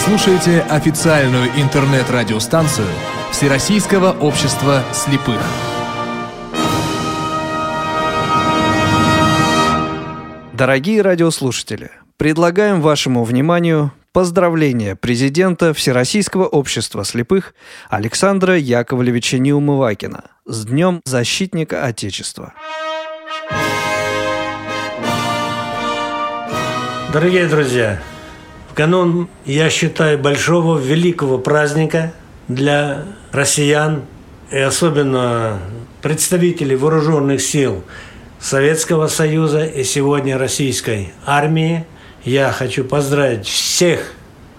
слушаете официальную интернет-радиостанцию Всероссийского общества слепых. Дорогие радиослушатели, предлагаем вашему вниманию поздравления президента Всероссийского общества слепых Александра Яковлевича Неумывакина с Днем защитника Отечества. Дорогие друзья, канун, я считаю, большого, великого праздника для россиян и особенно представителей вооруженных сил Советского Союза и сегодня российской армии. Я хочу поздравить всех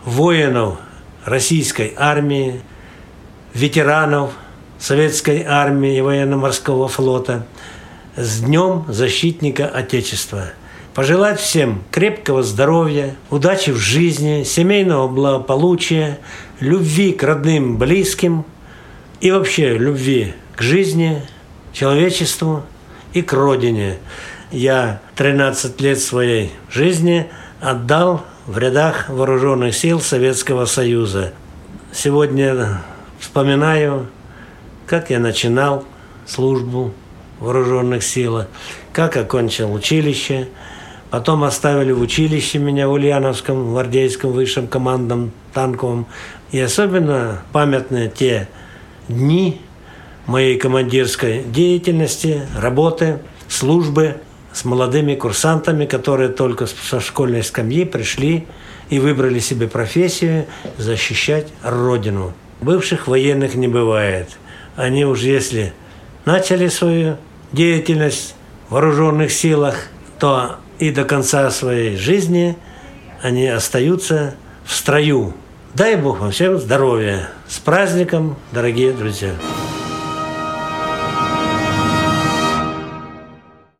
воинов российской армии, ветеранов Советской армии и военно-морского флота с Днем защитника Отечества – пожелать всем крепкого здоровья, удачи в жизни, семейного благополучия, любви к родным, близким и вообще любви к жизни, человечеству и к родине. Я 13 лет своей жизни отдал в рядах вооруженных сил Советского Союза. Сегодня вспоминаю, как я начинал службу в вооруженных силах, как окончил училище – Потом оставили в училище меня в Ульяновском, гвардейском высшем командном танковом. И особенно памятны те дни моей командирской деятельности, работы, службы с молодыми курсантами, которые только со школьной скамьи пришли и выбрали себе профессию защищать Родину. Бывших военных не бывает. Они уж если начали свою деятельность в вооруженных силах, то и до конца своей жизни они остаются в строю. Дай Бог вам всем здоровья. С праздником, дорогие друзья!